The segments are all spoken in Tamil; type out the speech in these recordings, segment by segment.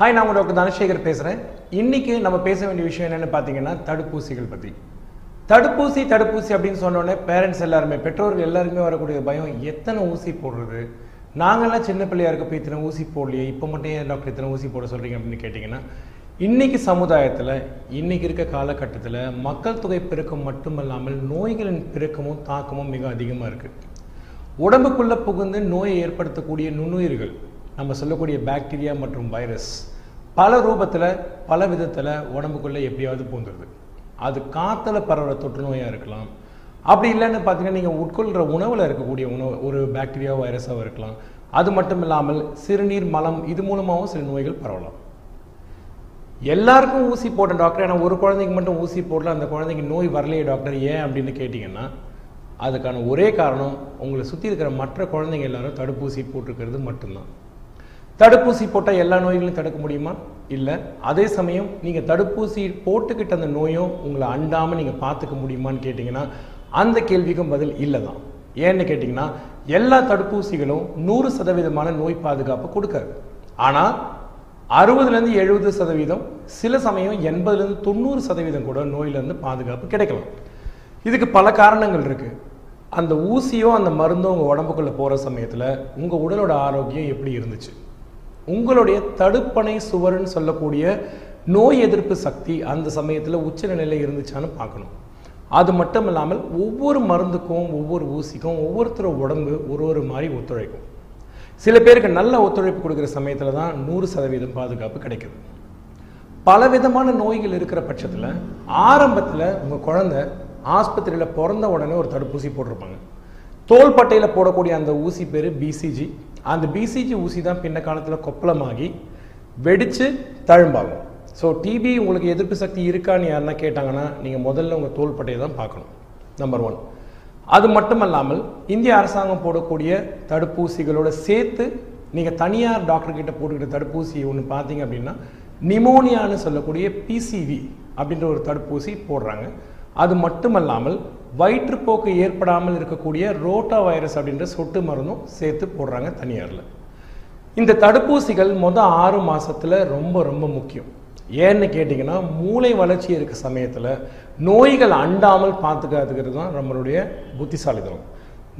ஹாய் நான் டாக்டர் தனசேகர் பேசுகிறேன் இன்றைக்கி நம்ம பேச வேண்டிய விஷயம் என்னென்னு பார்த்தீங்கன்னா தடுப்பூசிகள் பற்றி தடுப்பூசி தடுப்பூசி அப்படின்னு சொன்னோடனே பேரண்ட்ஸ் எல்லாருமே பெற்றோர்கள் எல்லாருமே வரக்கூடிய பயம் எத்தனை ஊசி போடுறது? நாங்கள்லாம் சின்ன பிள்ளையாக இருக்கப்போ இத்தனை ஊசி போடலையே இப்போ மட்டும் ஏன் டாக்டர் இத்தனை ஊசி போட சொல்கிறீங்க அப்படின்னு கேட்டிங்கன்னா இன்றைக்கி சமுதாயத்தில் இன்றைக்கி இருக்க காலகட்டத்தில் மக்கள் தொகை பெருக்கம் மட்டுமல்லாமல் நோய்களின் பெருக்கமும் தாக்கமும் மிக அதிகமாக இருக்குது உடம்புக்குள்ளே புகுந்து நோயை ஏற்படுத்தக்கூடிய நுண்ணுயிர்கள் நம்ம சொல்லக்கூடிய பாக்டீரியா மற்றும் வைரஸ் பல ரூபத்தில் பல விதத்தில் உடம்புக்குள்ளே எப்படியாவது பூந்துருது. அது காற்றுல பரவுற தொற்று நோயாக இருக்கலாம். அப்படி இல்லைன்னு பார்த்தீங்கன்னா நீங்கள் உட்கொள்கிற உணவில் இருக்கக்கூடிய உணவு ஒரு பாக்டீரியா வைரஸாக இருக்கலாம். அது மட்டும் இல்லாமல் சிறுநீர் மலம் இது மூலமாகவும் சில நோய்கள் பரவலாம். எல்லாருக்கும் ஊசி போட்டேன் டாக்டர் ஆனால் ஒரு குழந்தைக்கு மட்டும் ஊசி போடல அந்த குழந்தைக்கு நோய் வரலையே டாக்டர் ஏன் அப்படின்னு கேட்டிங்கன்னா அதுக்கான ஒரே காரணம் உங்களை சுற்றி இருக்கிற மற்ற குழந்தைங்க எல்லாரும் தடுப்பூசி போட்டிருக்கிறது மட்டும்தான். தடுப்பூசி போட்டால் எல்லா நோய்களையும் தடுக்க முடியுமா? இல்லை. அதே சமயம் நீங்கள் தடுப்பூசி போட்டுக்கிட்ட அந்த நோயும் உங்களை அண்டாமல் நீங்கள் பார்த்துக்க முடியுமான்னு கேட்டிங்கன்னா அந்த கேள்விக்கும் பதில் இல்லை தான் ஏன்னு கேட்டிங்கன்னா எல்லா தடுப்பூசிகளும் நூறு சதவீதமான நோய் பாதுகாப்பு கொடுக்காது. ஆனால் அறுபதுலேருந்து எழுபது சதவீதம் சில சமயம் எண்பதுலேருந்து தொண்ணூறு சதவீதம் கூட நோயிலேருந்து பாதுகாப்பு கிடைக்கலாம். இதுக்கு பல காரணங்கள் இருக்குது அந்த ஊசியோ அந்த மருந்தோ உங்கள் உடம்புக்குள்ளே போகிற சமயத்தில் உங்கள் உடலோட ஆரோக்கியம் எப்படி இருந்துச்சு? உங்களுடைய தடுப்பணை சுவர்னு சொல்லக்கூடிய நோய் எதிர்ப்பு சக்தி அந்த சமயத்தில் உச்ச நிலையில் இருந்துச்சான்னு பார்க்கணும். அது மட்டும் இல்லாமல் ஒவ்வொரு மருந்துக்கும் ஒவ்வொரு ஊசிக்கும் ஒவ்வொருத்தரோட உடம்பு ஒரு ஒரு மாதிரி ஒத்துழைக்கும். சில பேருக்கு நல்ல ஒத்துழைப்பு கொடுக்குற சமயத்தில் தான் நூறு சதவீதம் பாதுகாப்பு கிடைக்குது. பல விதமான நோய்கள் இருக்கிற பட்சத்தில் ஆரம்பத்தில் உங்கள் குழந்தை ஆஸ்பத்திரியில் பிறந்த உடனே ஒரு தடுப்பூசி போட்டிருப்பாங்க. தோள்பட்டையில் போடக்கூடிய அந்த ஊசி பேர் பிசிஜி அந்த பிசிஜி ஊசி தான் பின்ன காலத்தில் கொப்பளமாகி வெடித்து தழும்பாகும். ஸோ டிபி உங்களுக்கு எதிர்ப்பு சக்தி இருக்கான்னு யாருன்னா கேட்டாங்கன்னா நீங்கள் முதல்ல உங்கள் தோள்பட்டையை தான் பார்க்கணும். நம்பர் ஒன் அது மட்டுமல்லாமல் இந்திய அரசாங்கம் போடக்கூடிய தடுப்பூசிகளோடு சேர்த்து நீங்கள் தனியார் டாக்டர்கிட்ட போட்டுக்கிட்ட தடுப்பூசி ஒன்று பார்த்தீங்க அப்படின்னா நிமோனியான்னு சொல்லக்கூடிய பிசிவி அப்படின்ற ஒரு தடுப்பூசி போடுறாங்க. அது மட்டுமல்லாமல் வயிற்றுப்போக்கு ஏற்படாமல் இருக்கக்கூடிய ரோட்டா வைரஸ் அப்படின்ற சொட்டு மருந்தும் சேர்த்து போடுறாங்க தனியாரில். இந்த தடுப்பூசிகள் மொதல் ஆறு மாதத்தில் ரொம்ப ரொம்ப முக்கியம். ஏன்னு கேட்டிங்கன்னா மூளை வளர்ச்சி இருக்க சமயத்தில் நோய்கள் அண்டாமல் பார்த்துக்காதுக்கிறது தான் நம்மளுடைய புத்திசாலிதனம்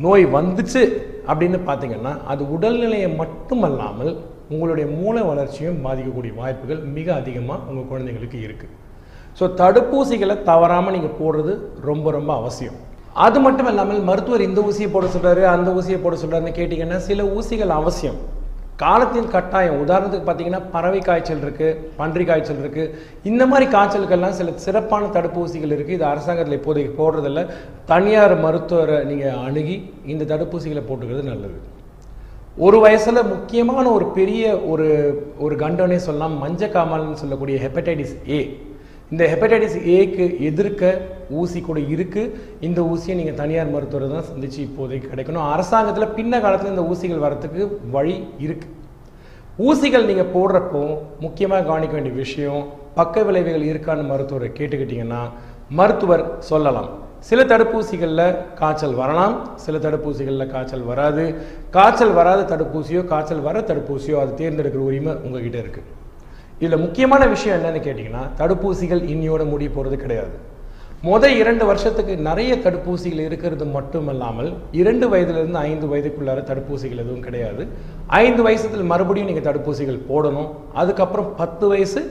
நோய் வந்துச்சு அப்படின்னு பார்த்தீங்கன்னா அது உடல்நிலையை மட்டுமல்லாமல் உங்களுடைய மூளை வளர்ச்சியும் பாதிக்கக்கூடிய வாய்ப்புகள் மிக அதிகமாக உங்கள் குழந்தைங்களுக்கு இருக்குது ஸோ தடுப்பூசிகளை தவறாமல் நீங்கள் போடுறது ரொம்ப ரொம்ப அவசியம். அது மட்டும் இல்லாமல் மருத்துவர் இந்த ஊசியை போட சொல்கிறாரு அந்த ஊசியை போட சொல்கிறாருன்னு கேட்டிங்கன்னா சில ஊசிகள் அவசியம். காலத்தின் கட்டாயம். உதாரணத்துக்கு பார்த்தீங்கன்னா பறவை காய்ச்சல் இருக்குது பன்றி காய்ச்சல் இருக்குது இந்த மாதிரி காய்ச்சலுக்கெல்லாம் சில சிறப்பான தடுப்பூசிகள் இருக்குது இது அரசாங்கத்தில் இப்போதைக்கு போடுறதில்ல. தனியார் மருத்துவரை நீங்கள் அணுகி இந்த தடுப்பூசிகளை போட்டுக்கிறது நல்லது. ஒரு வயசில் முக்கியமான ஒரு பெரிய ஒரு ஒரு கண்டனே சொல்லலாம். மஞ்சக்காமல்னு சொல்லக்கூடிய ஹெப்படைட்டிஸ் ஏ. இந்த ஹெப்படைட்டிஸ் ஏக்கு எதிர்க்க ஊசி கூட இருக்குது இந்த ஊசியை நீங்கள் தனியார் மருத்துவரை தான் சந்தித்து இப்போதைக்கு கிடைக்கணும். அரசாங்கத்தில் பின்ன காலத்தில் இந்த ஊசிகள் வரத்துக்கு வழி இருக்குது ஊசிகள் நீங்கள் போடுறப்போ முக்கியமாக கவனிக்க வேண்டிய விஷயம் பக்க விளைவுகள் இருக்கான்னு மருத்துவரை கேட்டுக்கிட்டிங்கன்னா மருத்துவர் சொல்லலாம். சில தடுப்பூசிகளில் காய்ச்சல் வரலாம் சில தடுப்பூசிகளில் காய்ச்சல் வராது. காய்ச்சல் வராத தடுப்பூசியோ காய்ச்சல் வர தடுப்பூசியோ அது தேர்ந்தெடுக்கிற உரிமை உங்ககிட்ட இருக்குது இதில் முக்கியமான விஷயம் என்னன்னு கேட்டிங்கன்னா தடுப்பூசிகள் இன்னியோட முடிய போகிறது கிடையாது. முதல் இரண்டு வருஷத்துக்கு நிறைய தடுப்பூசிகள் இருக்கிறது மட்டுமல்லாமல் இரண்டு வயதுலேருந்து ஐந்து வயதுக்குள்ளார தடுப்பூசிகள் எதுவும் கிடையாது. ஐந்து வயசுல மறுபடியும் நீங்கள் தடுப்பூசிகள் போடணும். அதுக்கப்புறம் பத்து வயசு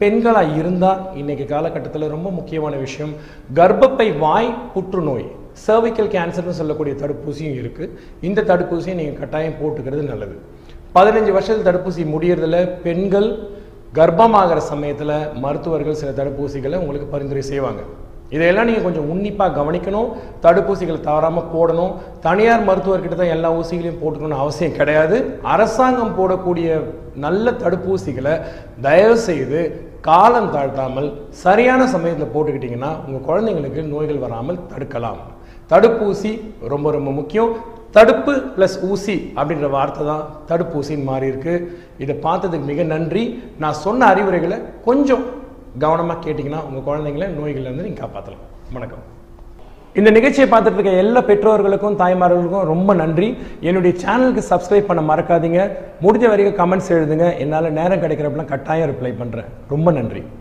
பெண்களாக இருந்தால் இன்னைக்கு காலகட்டத்தில் ரொம்ப முக்கியமான விஷயம். கர்ப்பப்பை வாய் புற்றுநோய் சர்விக்கல் கேன்சர்னு சொல்லக்கூடிய தடுப்பூசியும் இருக்குது இந்த தடுப்பூசியை நீங்கள் கட்டாயம் போட்டுக்கிறது நல்லது. பதினஞ்சு வருஷத்தில் தடுப்பூசி முடியறதுல பெண்கள் கர்ப்பமாகிற சமயத்தில் மருத்துவர்கள் சில தடுப்பூசிகளை உங்களுக்கு பரிந்துரை செய்வாங்க. இதையெல்லாம் நீங்கள் கொஞ்சம் உன்னிப்பாக கவனிக்கணும் தடுப்பூசிகளை தவறாமல் போடணும். தனியார் மருத்துவர்கிட்ட தான் எல்லா ஊசிகளையும் போட்டுக்கணும்னு அவசியம் கிடையாது. அரசாங்கம் போடக்கூடிய நல்ல தடுப்பூசிகளை தயவு செய்து காலம் தாழ்த்தாமல் சரியான சமயத்தில் போட்டுக்கிட்டிங்கன்னா உங்கள் குழந்தைங்களுக்கு நோய்கள் வராமல் தடுக்கலாம். தடுப்பூசி ரொம்ப ரொம்ப முக்கியம். தடுப்பு ப்ளஸ் ஊசி அப்படின்ற வார்த்தை தான் தடுப்பூசின்னு மாறி இருக்கு. இதை பார்த்ததுக்கு மிக நன்றி. நான் சொன்ன அறிவுரைகளை கொஞ்சம் கவனமாக கேட்டிங்கன்னா உங்கள் குழந்தைங்கள நோய்கள்லேருந்து நீங்கள் காப்பாற்றலாம் வணக்கம். இந்த நிகழ்ச்சியை பார்த்துட்டு இருக்க எல்லா பெற்றோர்களுக்கும் தாய்மார்களுக்கும் ரொம்ப நன்றி. என்னுடைய சேனலுக்கு சப்ஸ்கிரைப் பண்ண மறக்காதீங்க. முடிஞ்ச வரைக்கும் கமெண்ட்ஸ் எழுதுங்க. என்னால் நேரம் கிடைக்கிறப்பெல்லாம் கட்டாயம் ரிப்ளை பண்ணுறேன் ரொம்ப நன்றி.